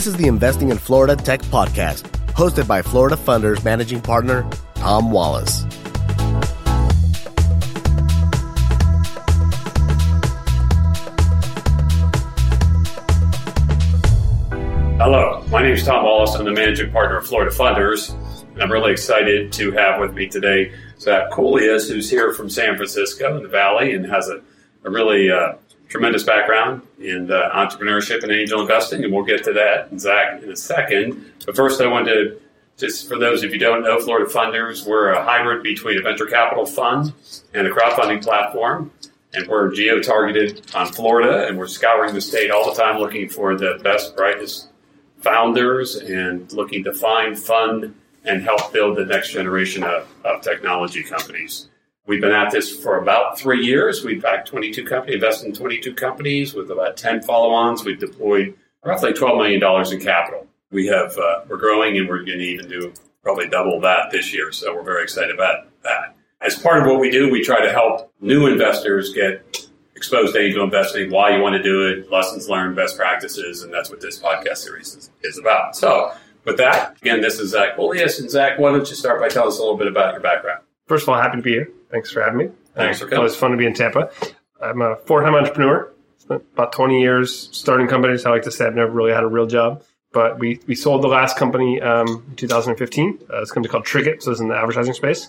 This is the Investing in Florida Tech Podcast, hosted by Florida Funders Managing Partner Tom Wallace. Hello, my name is Tom Wallace. I'm the managing partner of Florida Funders, and I'm really excited to have with me today Zach Coolidge, who's here from San Francisco in the Valley and has a, a really uh, tremendous background in entrepreneurship and angel investing, and we'll get to that, Zach, in a second. But first, I wanted to just for those of you don't know, Florida Funders, we're a hybrid between a venture capital fund and a crowdfunding platform. And we're geo targeted on Florida, and we're scouring the state all the time looking for the best, brightest founders and looking to find, fund, and help build the next generation of, of technology companies. We've been at this for about three years. We've backed 22 companies, invested in 22 companies with about 10 follow-ons. We've deployed roughly $12 million in capital. We have, uh, we're growing and we're going to even do probably double that this year. So we're very excited about that. As part of what we do, we try to help new investors get exposed to angel investing, why you want to do it, lessons learned, best practices, and that's what this podcast series is, is about. So, with that, again, this is Zach Coolidge. And Zach, why don't you start by telling us a little bit about your background? First of all, happy to be here. Thanks for having me. Thanks for It coming. was fun to be in Tampa. I'm a four-time entrepreneur. Spent about 20 years starting companies. I like to say I've never really had a real job. But we, we sold the last company um, in 2015. Uh, it's a company called Triggit, so it's in the advertising space.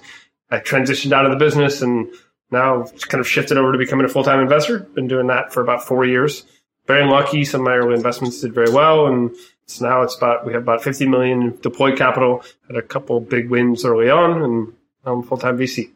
I transitioned out of the business and now kind of shifted over to becoming a full-time investor. Been doing that for about four years. Very lucky. Some of my early investments did very well, and so now it's about we have about 50 million deployed capital. Had a couple big wins early on, and I'm full-time VC.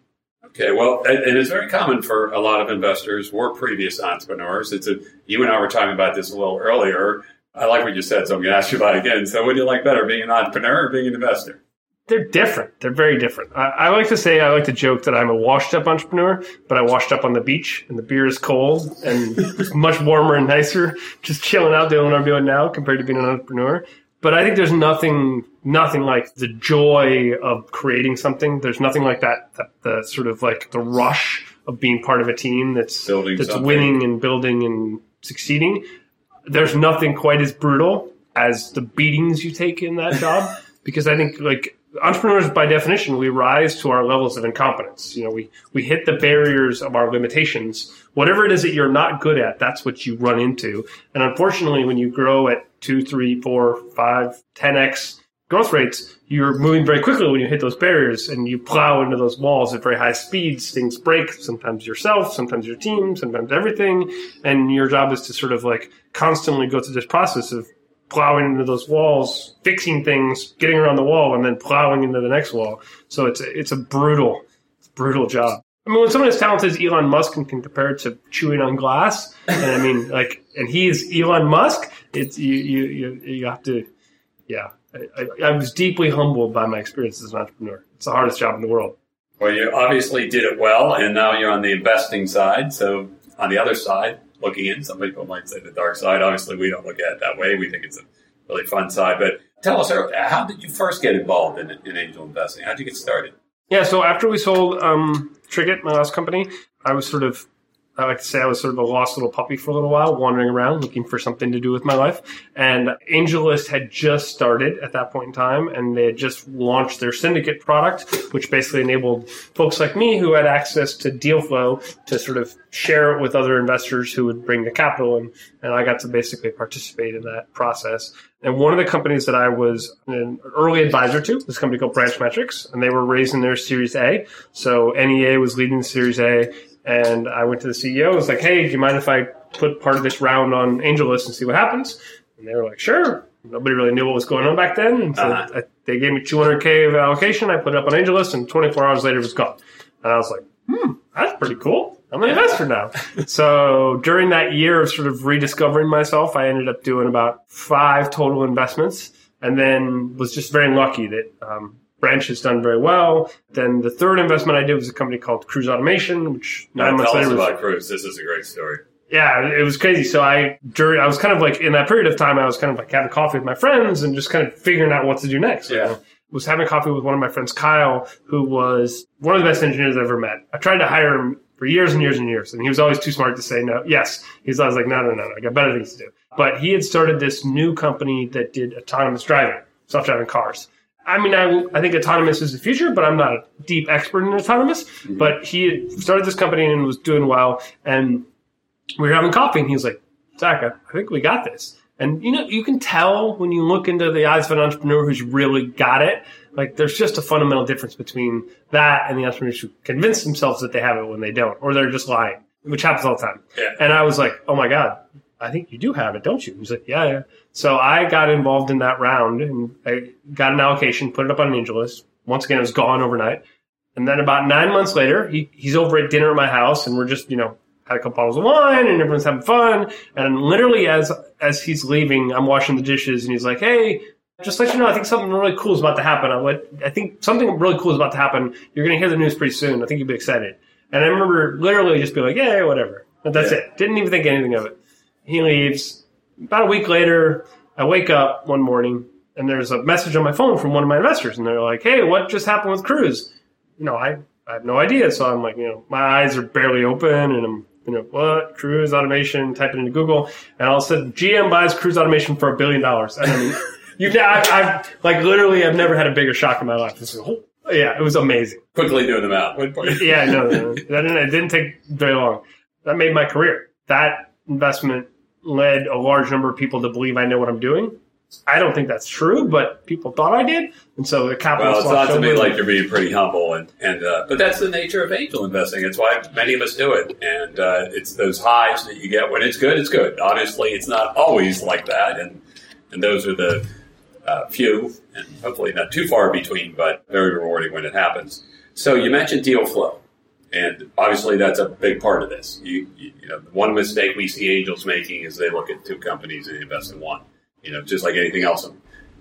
Okay, well, and, it's very common for a lot of investors or previous entrepreneurs. It's a, you and I were talking about this a little earlier. I like what you said, so I'm going to ask you about it again. So, what do you like better, being an entrepreneur or being an investor? They're different. They're very different. I, I like to say, I like to joke that I'm a washed up entrepreneur, but I washed up on the beach and the beer is cold and it's much warmer and nicer, just chilling out doing what I'm doing now compared to being an entrepreneur. But I think there's nothing, nothing like the joy of creating something. There's nothing like that, that the sort of like the rush of being part of a team that's, Building that's something. winning and building and succeeding. There's nothing quite as brutal as the beatings you take in that job because I think like entrepreneurs by definition we rise to our levels of incompetence you know we we hit the barriers of our limitations whatever it is that you're not good at that's what you run into and unfortunately when you grow at two three four five 10x growth rates you're moving very quickly when you hit those barriers and you plow into those walls at very high speeds things break sometimes yourself sometimes your team sometimes everything and your job is to sort of like constantly go through this process of plowing into those walls, fixing things, getting around the wall, and then plowing into the next wall. So it's a, it's a brutal, brutal job. I mean, when someone as talented as Elon Musk and can compare it to chewing on glass, and I mean, like, and he's Elon Musk, it's you you you, you have to, yeah. I, I, I was deeply humbled by my experience as an entrepreneur. It's the hardest job in the world. Well, you obviously did it well, and now you're on the investing side. So, on the other side, looking in, some people might say the dark side. Obviously, we don't look at it that way. We think it's a really fun side. But tell us, how did you first get involved in, in angel investing? How did you get started? Yeah, so after we sold um, Triggit, my last company, I was sort of, I like to say I was sort of a lost little puppy for a little while, wandering around looking for something to do with my life. And AngelList had just started at that point in time, and they had just launched their syndicate product, which basically enabled folks like me who had access to deal flow to sort of share it with other investors who would bring the capital. And, and I got to basically participate in that process. And one of the companies that I was an early advisor to was a company called Branch Metrics, and they were raising their Series A. So NEA was leading the Series A, and I went to the CEO. I was like, "Hey, do you mind if I put part of this round on AngelList and see what happens?" And they were like, "Sure." Nobody really knew what was going on back then, and so Uh-huh. I, they gave me 200k of allocation. I put it up on AngelList, and 24 hours later, it was gone. And I was like, "Hmm, that's pretty cool." I'm an investor now. so during that year of sort of rediscovering myself, I ended up doing about five total investments and then was just very lucky that um, Branch has done very well. Then the third investment I did was a company called Cruise Automation, which nine Now, months tell us later was about Cruise. This is a great story. yeah, it was crazy. So I during I was kind of like in that period of time, I was kind of like having coffee with my friends and just kind of figuring out what to do next. Yeah. I was having coffee with one of my friends, Kyle, who was one of the best engineers I've ever met. I tried to hire him for years and years and years, and he was always too smart to say no. Yes, he's always like, no, no, no, no. I got better things to do. but he had started this new company that did autonomous driving, self-driving cars. I mean, I, I think autonomous is the future, but I'm not a deep expert in autonomous. Mm-hmm. But he had started this company and was doing well. And we were having coffee, and he was like, Zach, I think we got this. And you know, you can tell when you look into the eyes of an entrepreneur who's really got it. Like, there's just a fundamental difference between that and the entrepreneurs who convince themselves that they have it when they don't, or they're just lying, which happens all the time. Yeah. And I was like, oh my God, I think you do have it, don't you? He's like, yeah, yeah. So I got involved in that round and I got an allocation, put it up on an angel list. Once again, it was gone overnight. And then about nine months later, he, he's over at dinner at my house and we're just, you know, had a couple bottles of wine and everyone's having fun. And literally as, as he's leaving, I'm washing the dishes and he's like, Hey, just let you know, I think something really cool is about to happen. I, went, I think something really cool is about to happen. You're going to hear the news pretty soon. I think you'll be excited. And I remember literally just being like, yeah, whatever. But that's yeah. it. Didn't even think anything of it. He leaves. About a week later, I wake up one morning and there's a message on my phone from one of my investors and they're like, hey, what just happened with Cruise? You know, I, I have no idea. So I'm like, you know, my eyes are barely open and I'm you know, what cruise automation, type it into Google, and all of a sudden GM buys cruise automation for a billion dollars. And I mean, you, I, I've like literally, I've never had a bigger shock in my life. This was, oh, yeah, it was amazing. Quickly doing them out. yeah, no, no, that didn't, it didn't take very long. That made my career. That investment led a large number of people to believe I know what I'm doing. I don't think that's true, but people thought I did, and so the capital. Well, it's not to me like you're being pretty humble, and and uh, but that's the nature of angel investing. It's why many of us do it, and uh, it's those highs that you get when it's good. It's good. Honestly, it's not always like that, and and those are the uh, few, and hopefully not too far between, but very rewarding when it happens. So you mentioned deal flow, and obviously that's a big part of this. You, you, know, one mistake we see angels making is they look at two companies and invest in one. You know, just like anything else.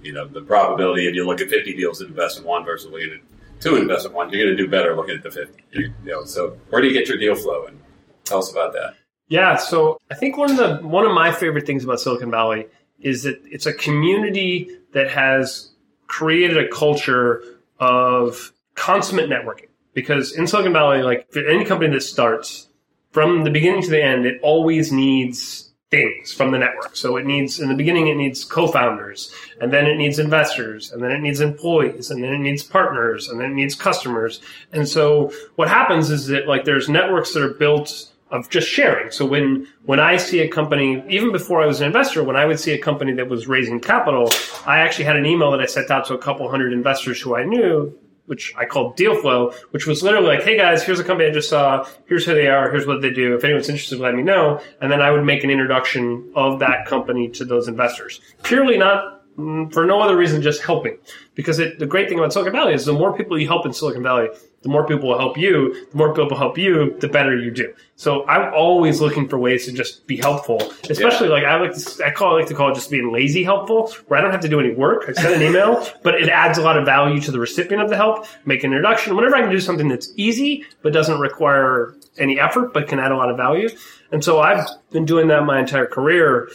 You know, the probability if you look at 50 deals and invest in one versus looking at two in one, you're going to do better looking at the 50. You know, so where do you get your deal flow? And tell us about that. Yeah, so I think one of the one of my favorite things about Silicon Valley is that it's a community that has created a culture of consummate networking. Because in Silicon Valley, like any company that starts from the beginning to the end, it always needs things from the network. So it needs, in the beginning, it needs co-founders, and then it needs investors, and then it needs employees, and then it needs partners, and then it needs customers. And so what happens is that like there's networks that are built of just sharing. So when when I see a company, even before I was an investor, when I would see a company that was raising capital, I actually had an email that I sent out to a couple hundred investors who I knew, which I called Deal Flow, which was literally like, "Hey guys, here's a company I just saw. Here's who they are. Here's what they do. If anyone's interested, let me know." And then I would make an introduction of that company to those investors, purely not mm, for no other reason, just helping. Because it, the great thing about Silicon Valley is the more people you help in Silicon Valley, the more people will help you. The more people help you, the better you do. So I'm always looking for ways to just be helpful. Especially yeah. like I like to, I call I like to call it just being lazy helpful, where I don't have to do any work. I send an email, but it adds a lot of value to the recipient of the help. Make an introduction. Whenever I can do something that's easy but doesn't require any effort, but can add a lot of value. And so I've been doing that my entire career,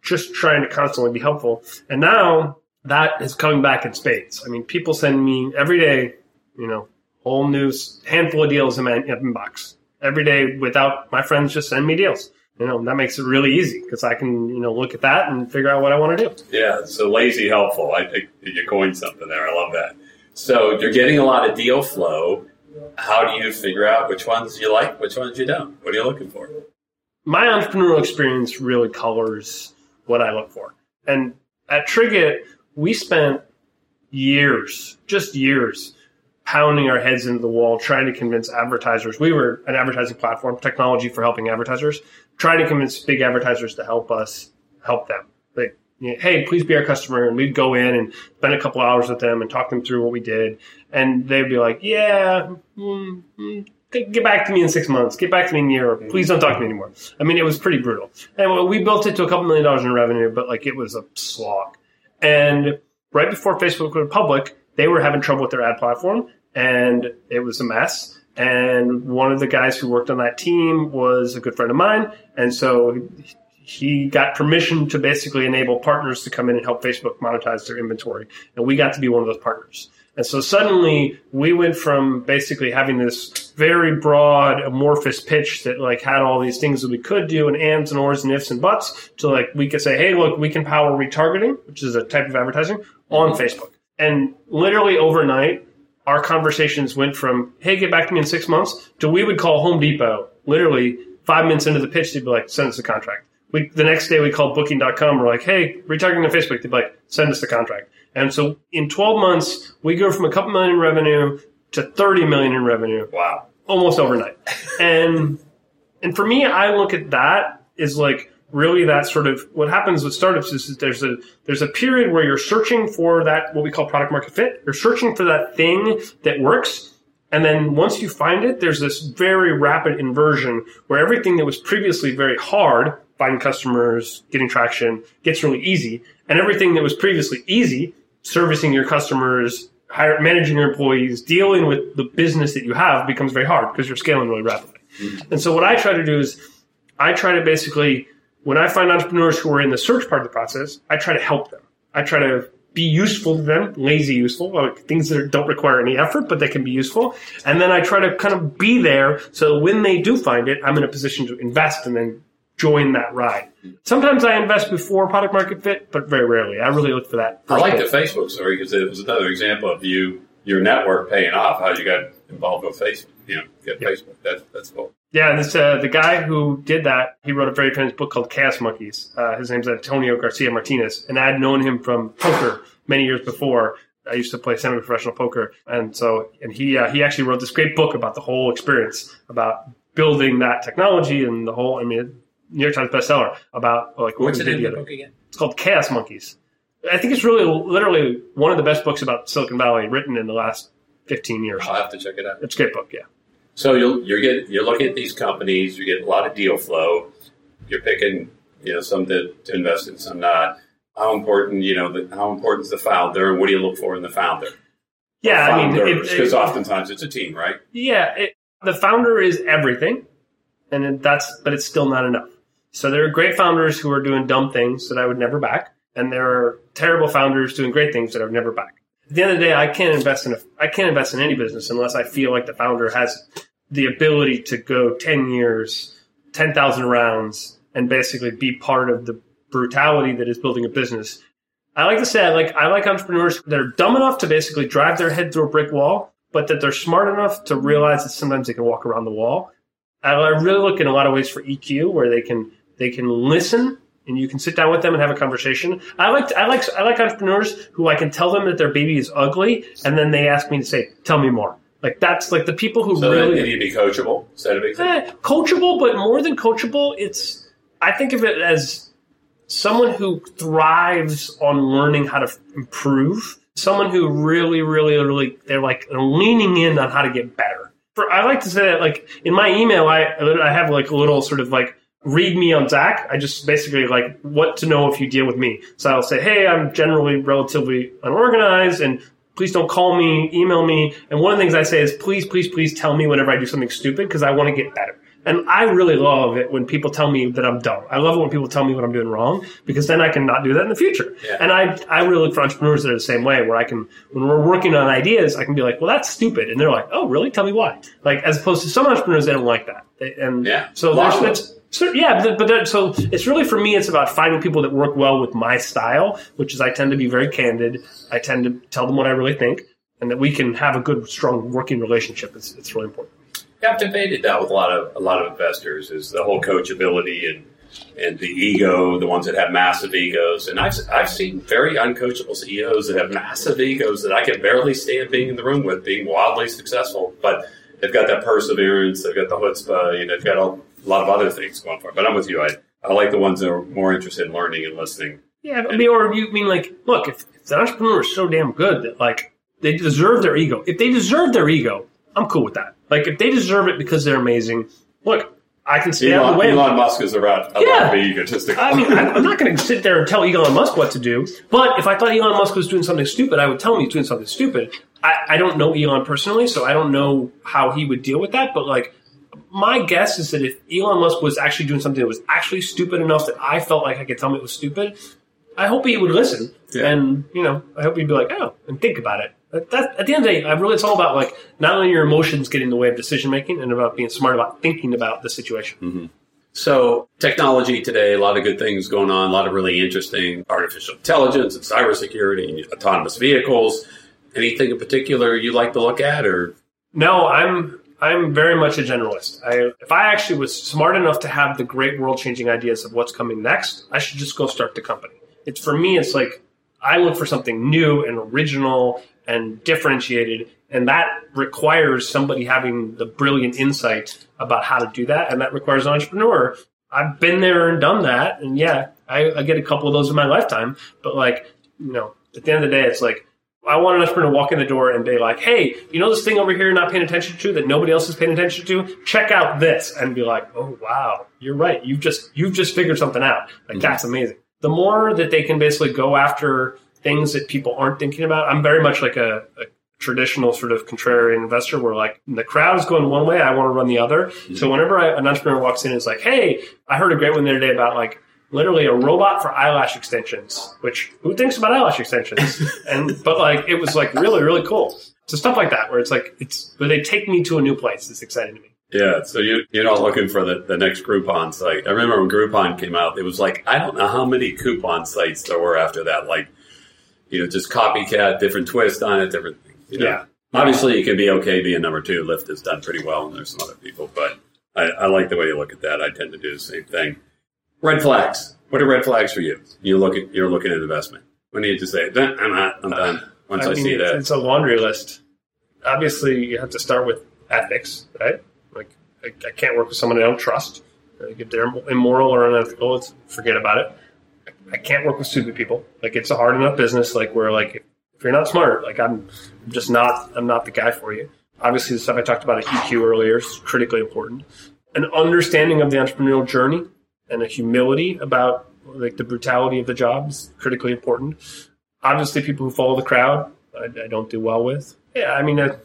just trying to constantly be helpful. And now that is coming back in spades. I mean, people send me every day, you know, whole new handful of deals in my inbox every day without my friends just send me deals. You know, that makes it really easy because I can, you know, look at that and figure out what I want to do. Yeah, so lazy helpful. I think you coined something there. I love that. So you're getting a lot of deal flow. How do you figure out which ones you like, which ones you don't? What are you looking for? My entrepreneurial experience really colors what I look for. And at Triggit, we spent years, just years, pounding our heads into the wall trying to convince advertisers. We were an advertising platform, technology for helping advertisers, trying to convince big advertisers to help us help them. Like, you know, hey, please be our customer. And we'd go in and spend a couple hours with them and talk them through what we did. And they'd be like, yeah, mm, mm, get back to me in six months. Get back to me in a year. Please don't talk to me anymore. I mean, it was pretty brutal. And we built it to a couple million dollars in revenue, but like it was a slog. And right before Facebook went public, they were having trouble with their ad platform and it was a mess. And one of the guys who worked on that team was a good friend of mine, and so he got permission to basically enable partners to come in and help Facebook monetize their inventory, and we got to be one of those partners. And so suddenly we went from basically having this very broad amorphous pitch that like had all these things that we could do and ands and ors and ifs and buts to like we could say, hey, look, we can power retargeting, which is a type of advertising on mm-hmm. Facebook. And literally overnight, our conversations went from, hey, get back to me in six months to we would call Home Depot literally five minutes into the pitch, they'd be like, send us a contract. We, the next day we called booking.com. We're like, hey, retargeting on Facebook. They'd be like, send us the contract. And so in 12 months, we go from a couple million in revenue to 30 million in revenue. Wow. Almost overnight. and, and for me, I look at that as like really that sort of what happens with startups is, is there's a, there's a period where you're searching for that, what we call product market fit. You're searching for that thing that works. And then once you find it, there's this very rapid inversion where everything that was previously very hard, finding customers, getting traction, gets really easy. And everything that was previously easy, servicing your customers, hire, managing your employees, dealing with the business that you have becomes very hard because you're scaling really rapidly. Mm-hmm. And so what I try to do is I try to basically, when I find entrepreneurs who are in the search part of the process, I try to help them. I try to be useful to them, lazy useful, like things that don't require any effort, but they can be useful. And then I try to kind of be there so when they do find it, I'm in a position to invest and then join that ride. Sometimes I invest before product market fit, but very rarely. I really look for that. I like the Facebook story because it was another example of you, your network paying off, how you got involved with Facebook, you know, get Facebook. That, that's cool. Yeah, this uh, the guy who did that. He wrote a very famous book called Chaos Monkeys. Uh, his name's Antonio Garcia Martinez, and I'd known him from poker many years before. I used to play semi-professional poker, and so and he uh, he actually wrote this great book about the whole experience about building that technology and the whole. I mean, New York Times bestseller about like what What's it in the book again? It's called Chaos Monkeys. I think it's really literally one of the best books about Silicon Valley written in the last fifteen years. I'll have to check it out. It's a great book, yeah. So you'll, you're you're looking at these companies. You get a lot of deal flow. You're picking you know some to, to invest in, some not. How important you know the, how important is the founder, what do you look for in the founder? Yeah, I mean, because oftentimes it's a team, right? Yeah, it, the founder is everything, and that's but it's still not enough. So there are great founders who are doing dumb things that I would never back, and there are terrible founders doing great things that I would never back. At the end of the day, I can't invest in a I can't invest in any business unless I feel like the founder has the ability to go ten years, ten thousand rounds, and basically be part of the brutality that is building a business. I like to say I like I like entrepreneurs that are dumb enough to basically drive their head through a brick wall, but that they're smart enough to realize that sometimes they can walk around the wall. I, I really look in a lot of ways for EQ where they can they can listen and you can sit down with them and have a conversation. I like I like I like entrepreneurs who I can tell them that their baby is ugly and then they ask me to say, "Tell me more." Like that's like the people who So really need to be coachable. Is that a big thing? Eh, coachable, but more than coachable, it's I think of it as someone who thrives on learning how to f- improve. Someone who really, really, really they're like leaning in on how to get better. For I like to say that like in my email, I I have like a little sort of like read me on Zach. I just basically like what to know if you deal with me. So I'll say, hey, I'm generally relatively unorganized and please don't call me, email me. And one of the things I say is please, please, please tell me whenever I do something stupid because I want to get better. And I really love it when people tell me that I'm dumb. I love it when people tell me what I'm doing wrong because then I can not do that in the future. Yeah. And I, I really look for entrepreneurs that are the same way where I can, when we're working on ideas, I can be like, well, that's stupid. And they're like, oh, really? Tell me why. Like, as opposed to some entrepreneurs, they don't like that. They, and Yeah. so there's, that's, so, yeah, but, but that, so it's really for me. It's about finding people that work well with my style, which is I tend to be very candid. I tend to tell them what I really think, and that we can have a good, strong working relationship. It's it's really important. Yeah, I've debated that with a lot of a lot of investors is the whole coachability and and the ego, the ones that have massive egos. And I've I've seen very uncoachable CEOs that have massive egos that I can barely stand being in the room with, being wildly successful, but they've got that perseverance, they've got the chutzpah, you know, they've got a lot of other things going for. it. But I'm with you. I I like the ones that are more interested in learning and listening. Yeah, I mean, or you mean like, look, if, if the entrepreneur is so damn good that like they deserve their ego. If they deserve their ego, I'm cool with that. Like if they deserve it because they're amazing, look, I can stay out of Elon, the way. Elon Musk is around a Yeah. being egotistical. I mean, I'm I'm not going to sit there and tell Elon Musk what to do. But if I thought Elon Musk was doing something stupid, I would tell him he's doing something stupid. I, I don't know Elon personally, so I don't know how he would deal with that. But like, my guess is that if Elon Musk was actually doing something that was actually stupid enough that I felt like I could tell him it was stupid, I hope he would listen. Yeah. And you know, I hope he'd be like, oh, and think about it. That, at the end of the day, I really, it's all about like not letting your emotions get in the way of decision making, and about being smart about thinking about the situation. Mm-hmm. So, technology today, a lot of good things going on, a lot of really interesting artificial intelligence and cybersecurity and autonomous vehicles. Anything in particular you like to look at, or No, I'm I'm very much a generalist. I, if I actually was smart enough to have the great world changing ideas of what's coming next, I should just go start the company. It's for me, it's like I look for something new and original and differentiated, and that requires somebody having the brilliant insight about how to do that, and that requires an entrepreneur. I've been there and done that, and yeah, I, I get a couple of those in my lifetime. But like, you know, at the end of the day, it's like I want an entrepreneur to walk in the door and be like, "Hey, you know this thing over here you're not paying attention to that nobody else is paying attention to? Check out this," and be like, "Oh wow, you're right. You've just you've just figured something out. Like mm-hmm. that's amazing." The more that they can basically go after things that people aren't thinking about, I'm very much like a, a traditional sort of contrarian investor where like the crowd is going one way, I want to run the other. So mm-hmm. whenever I, an entrepreneur walks in and is like, "Hey, I heard a great one the other day about like." Literally a robot for eyelash extensions, which who thinks about eyelash extensions? and but like it was like really really cool. So stuff like that where it's like it's where they take me to a new place. It's exciting to me. yeah. So you you're not looking for the, the next Groupon site. I remember when Groupon came out, it was like I don't know how many coupon sites there were after that. Like you know, just copycat, different twist on it, different. You know. Yeah. Obviously, it can be okay being number two. Lyft has done pretty well, and there's some other people, but I, I like the way you look at that. I tend to do the same thing. Red flags. What are red flags for you? You look at you're looking at investment. When do you just say, I'm not, I'm done. Once I, mean, see it's, that, it's a laundry list. Obviously, you have to start with ethics, right? Like I, I can't work with someone I don't trust. Like if they're immoral or unethical, it's forget about it. I can't work with stupid people. Like it's a hard enough business. Like where like if you're not smart, like I'm just not I'm not the guy for you. Obviously, the stuff I talked about at EQ earlier is critically important. An understanding of the entrepreneurial journey and a humility about like the brutality of the job is critically important. Obviously, people who follow the crowd, I, I don't do well with. Yeah, I mean that,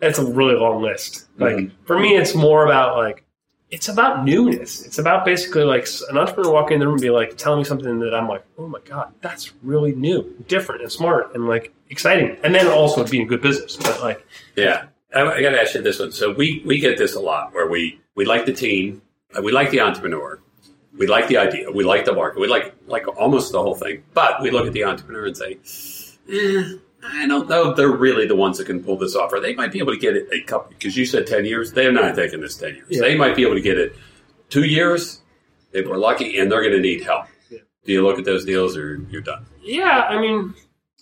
that's a really long list. Like for me, it's more about like it's about newness. It's about basically like an entrepreneur walking in the room and be like telling me something that I'm like, oh my god, that's really new, different, and smart, and like exciting. And then also being a good business. But like, yeah. I, I got to ask you this one. So we we get this a lot where we we like the team, uh, we like the entrepreneur, we like the idea, we like the market, we like like almost the whole thing, but we look at the entrepreneur and say, eh, I don't know they're really the ones that can pull this off, or they might be able to get it a couple. Because you said ten years, they're not taking this ten years. Yeah. They might be able to get it two years if we're lucky, and they're going to need help. Yeah. Do you look at those deals, or you're done? Yeah, I mean,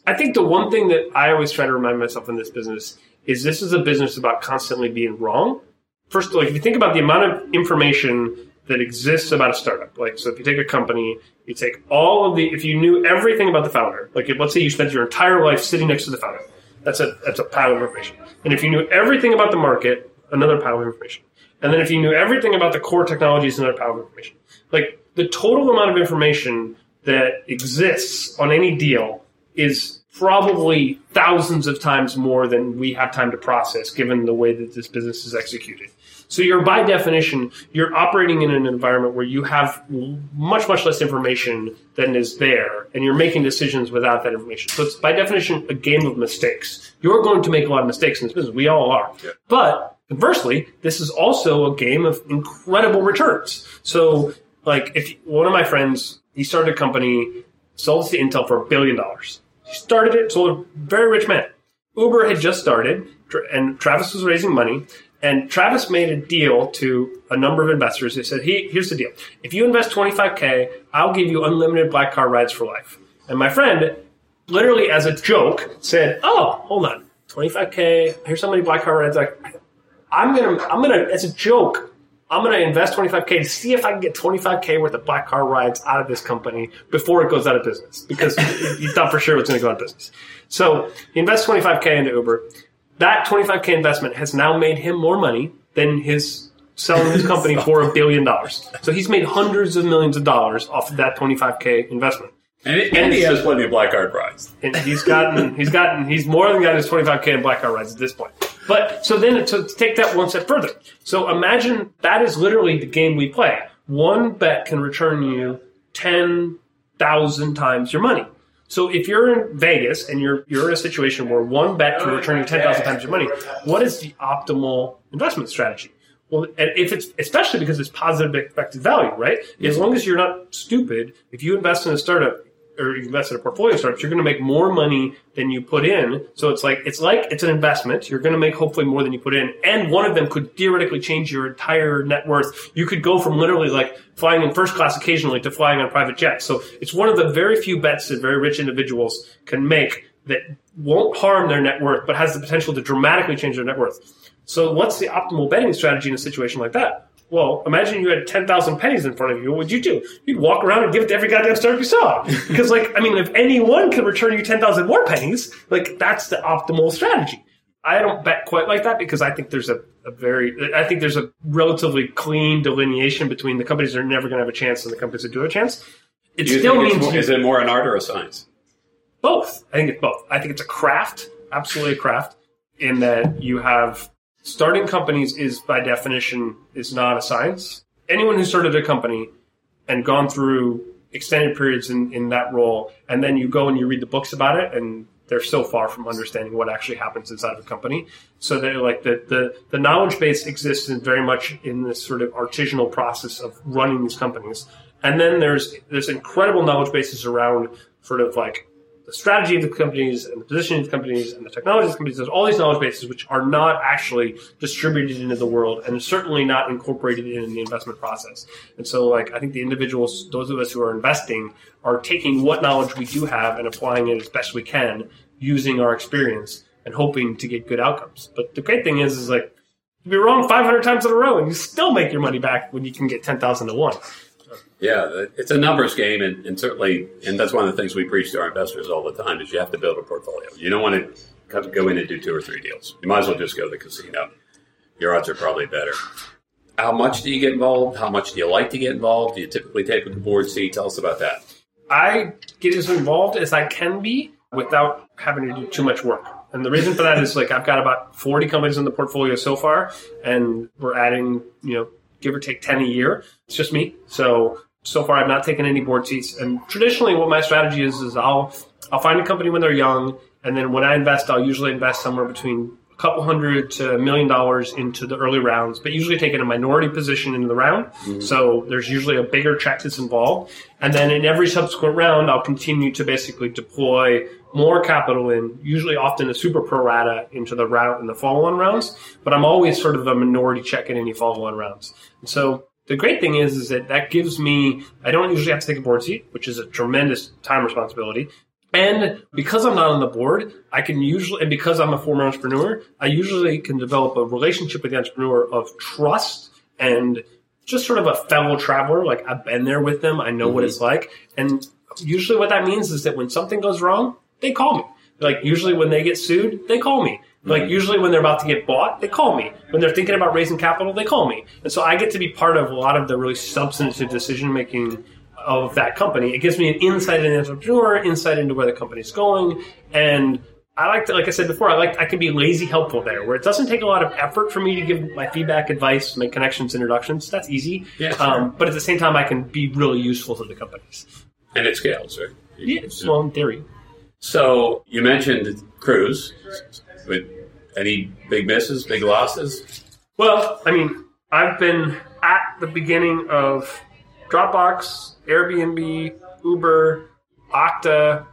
I think the one thing that I always try to remind myself in this business is this is a business about constantly being wrong. First, like if you think about the amount of information that exists about a startup, like so if you take a company, you take all of the if you knew everything about the founder, like let's say you spent your entire life sitting next to the founder, that's a that's a pile of information. And if you knew everything about the market, another pile of information. And then if you knew everything about the core technologies, another pile of information. Like the total amount of information that exists on any deal is probably thousands of times more than we have time to process given the way that this business is executed. So you're by definition, you're operating in an environment where you have much, much less information than is there, and you're making decisions without that information. So it's by definition a game of mistakes. You're going to make a lot of mistakes in this business. We all are. Yeah. But conversely, this is also a game of incredible returns. So like if one of my friends, he started a company, sold it to Intel for a billion dollars. He started it, sold a very rich man. Uber had just started, and Travis was raising money. And Travis made a deal to a number of investors. They said, hey, here's the deal. If you invest 25K, I'll give you unlimited black car rides for life. And my friend, literally as a joke, said, oh, hold on. 25K, here's how many black car rides. Like, I'm going to, I'm to, as a joke, I'm going to invest 25K to see if I can get 25K worth of black car rides out of this company before it goes out of business because you thought for sure it was going to go out of business. So he invests 25K into Uber. That 25K investment has now made him more money than his selling his company for a billion dollars. So he's made hundreds of millions of dollars off of that 25K investment. And, it, and he has plenty of black card prize. And he's gotten, he's gotten, he's more than gotten his 25K in black card rides at this point. But so then to, to take that one step further. So imagine that is literally the game we play. One bet can return you 10,000 times your money. So if you're in Vegas and you're you're in a situation where one bet can oh, return you ten thousand times your money, what is the optimal investment strategy? Well, and if it's especially because it's positive expected value, right? As long as you're not stupid, if you invest in a startup or you invest in a portfolio of startups, you're going to make more money than you put in. So it's like it's like it's an investment. You're going to make hopefully more than you put in, and one of them could theoretically change your entire net worth. You could go from literally like flying in first class occasionally to flying on private jets. So it's one of the very few bets that very rich individuals can make that won't harm their net worth, but has the potential to dramatically change their net worth. So what's the optimal betting strategy in a situation like that? Well, imagine you had 10,000 pennies in front of you. What would you do? You'd walk around and give it to every goddamn startup you saw. Because, like, I mean, if anyone could return you 10,000 more pennies, like, that's the optimal strategy. I don't bet quite like that because I think there's a, a very, I think there's a relatively clean delineation between the companies that are never going to have a chance and the companies that do have a chance. It you still means more, is it more an art or a science? both. I think it's both. I think it's a craft, absolutely a craft, in that you have starting companies is by definition is not a science. Anyone who started a company and gone through extended periods in, in that role, and then you go and you read the books about it, and they're so far from understanding what actually happens inside of a company. So that like the, the, the knowledge base exists in very much in this sort of artisanal process of running these companies. And then there's there's incredible knowledge bases around sort of like the strategy of the companies and the positioning of the companies and the technology of the companies. There's all these knowledge bases which are not actually distributed into the world and certainly not incorporated in the investment process. And so, like, I think the individuals, those of us who are investing, are taking what knowledge we do have and applying it as best we can using our experience and hoping to get good outcomes. But the great thing is, is like, you'd be wrong 500 times in a row and you still make your money back when you can get 10,000 to 1. Yeah, it's a numbers game, and, and certainly, and that's one of the things we preach to our investors all the time: is you have to build a portfolio. You don't want to go in and do two or three deals. You might as well just go to the casino. Your odds are probably better. How much do you get involved? How much do you like to get involved? Do you typically take the board seat? Tell us about that. I get as involved as I can be without having to do too much work. And the reason for that is like I've got about 40 companies in the portfolio so far, and we're adding, you know, give or take 10 a year. It's just me. So, so far I've not taken any board seats. And traditionally what my strategy is, is I'll, I'll find a company when they're young. And then when I invest, I'll usually invest somewhere between a couple hundred to a million dollars into the early rounds, but usually taking a minority position into the round. Mm-hmm. So there's usually a bigger check that's involved. And then in every subsequent round, I'll continue to basically deploy more capital in, usually often a super pro rata into the round in the follow-on rounds. But I'm always sort of a minority check in any follow-on rounds. And so the great thing is, is that that gives me, I don't usually have to take a board seat, which is a tremendous time responsibility. And because I'm not on the board, I can usually, and because I'm a former entrepreneur, I usually can develop a relationship with the entrepreneur of trust and just sort of a fellow traveler. Like I've been there with them. I know what mm-hmm. it's like. And usually what that means is that when something goes wrong, they call me. Like usually when they get sued, they call me. Like usually when they're about to get bought, they call me. When they're thinking about raising capital, they call me. And so I get to be part of a lot of the really substantive decision making of that company. It gives me an insight into the entrepreneur, insight into where the company's going, and I like to, like I said before, I like I can be lazy helpful there, where it doesn't take a lot of effort for me to give my feedback, advice, make connections, introductions. That's easy. Yeah, Um, but at the same time, I can be really useful to the companies. And it scales, right? Yes. Well, in theory. So you mentioned cruise. With any big misses, big losses? Well, I mean, I've been at the beginning of Dropbox, Airbnb, Uber, Okta,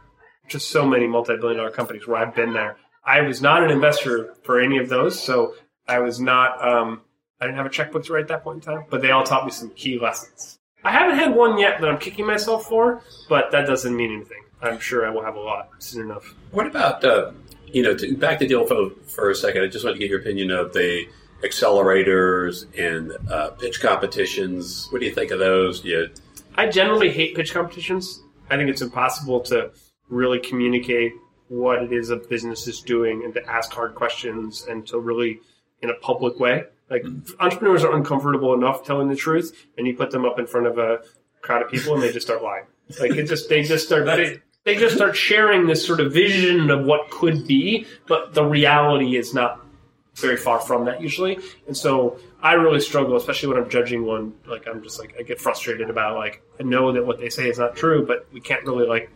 just so many multi-billion dollar companies where I've been there. I was not an investor for any of those, so I was not. Um, I didn't have a checkbook to write at that point in time, but they all taught me some key lessons. I haven't had one yet that I'm kicking myself for, but that doesn't mean anything. I'm sure I will have a lot soon enough. What about uh, you know to, back to deal for, a second? I just want to get your opinion of the accelerators and uh, pitch competitions. What do you think of those? Do you, I generally hate pitch competitions. I think it's impossible to really communicate what it is a business is doing and to ask hard questions and to really in a public way. Like entrepreneurs are uncomfortable enough telling the truth, and you put them up in front of a crowd of people and they just start lying. Like it just they just start they, they just start sharing this sort of vision of what could be, but the reality is not very far from that usually. And so I really struggle, especially when I'm judging one. Like I'm just like I get frustrated about like I know that what they say is not true, but we can't really like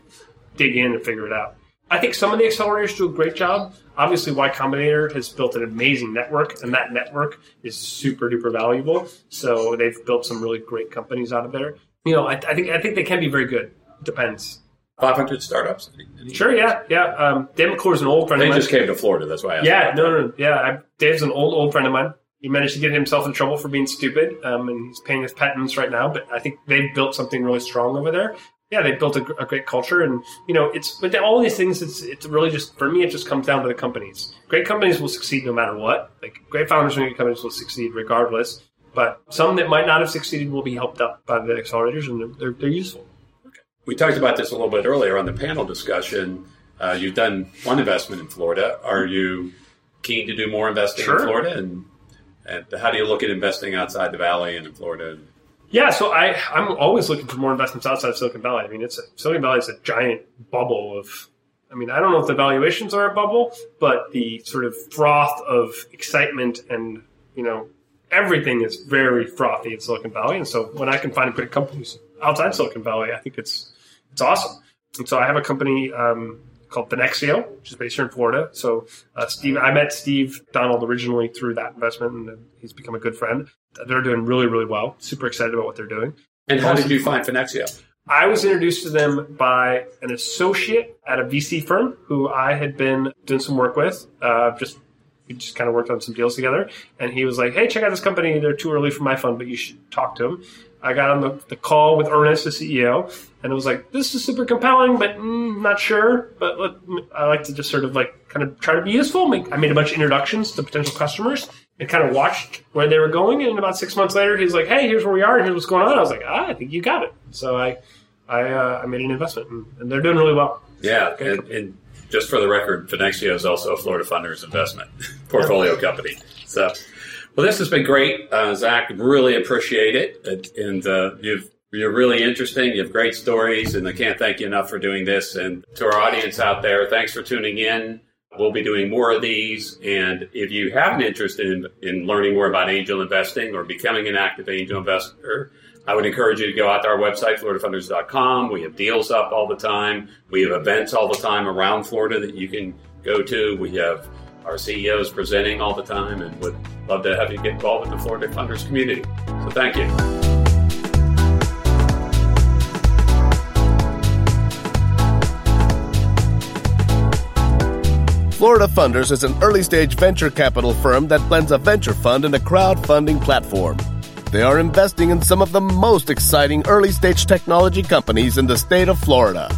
dig in and figure it out. I think some of the accelerators do a great job. Obviously, Y Combinator has built an amazing network, and that network is super duper valuable. So they've built some really great companies out of there. You know, I, I think I think they can be very good. It depends. 500 startups. Any- Sure, yeah, yeah. Um, Dave McClure is an old friend They of mine. They just came to Florida. That's why I asked. Yeah, no, no, no, yeah. I, Dave's an old, old friend of mine. He managed to get himself in trouble for being stupid, um, and he's paying his patents right now. But I think they've built something really strong over there. Yeah, they've built a, a great culture, and you know, it's but all these things. It's it's really just for me. It just comes down to the companies. Great companies will succeed no matter what. Like great founders and great companies will succeed regardless. But some that might not have succeeded will be helped up by the accelerators, and they're, they're useful. We talked about this a little bit earlier on the panel discussion. Uh, you've done one investment in Florida. Are you keen to do more investing Sure. in Florida? And, and how do you look at investing outside the valley and in Florida? Yeah, so I I'm always looking for more investments outside of Silicon Valley. I mean, it's a, Silicon Valley is a giant bubble of. I mean, I don't know if the valuations are a bubble, but the sort of froth of excitement and you know everything is very frothy in Silicon Valley. And so when I can find good companies outside Silicon Valley, I think it's it's awesome. And so I have a company um, called Finexio, which is based here in Florida. So uh, Steve, I met Steve Donald originally through that investment, and he's become a good friend. They're doing really, really well. Super excited about what they're doing. And how did you find Finexio? I was introduced to them by an associate at a VC firm who I had been doing some work with. Uh, just we just kind of worked on some deals together, and he was like, "Hey, check out this company. They're too early for my fund, but you should talk to them." I got on the, the call with Ernest, the CEO, and it was like, "This is super compelling, but mm, not sure." But let, I like to just sort of like kind of try to be useful. Make, I made a bunch of introductions to potential customers and kind of watched where they were going. And about six months later, he's like, "Hey, here's where we are, and here's what's going on." I was like, "Ah, I think you got it." So I I, uh, I made an investment, and, and they're doing really well. Yeah, and, and just for the record, Finexio is also a Florida Funders investment portfolio company. So, well, this has been great, uh, Zach. Really appreciate it, and, uh, you've you're really interesting. You have great stories, and I can't thank you enough for doing this. And to our audience out there, thanks for tuning in. We'll be doing more of these, and if you have an interest in in learning more about angel investing or becoming an active angel investor. I would encourage you to go out to our website, floridafunders.com. We have deals up all the time. We have events all the time around Florida that you can go to. We have our CEO is presenting all the time and would love to have you get involved with the Florida Funders community. So thank you. Florida Funders is an early stage venture capital firm that blends a venture fund and a crowdfunding platform. They are investing in some of the most exciting early stage technology companies in the state of Florida.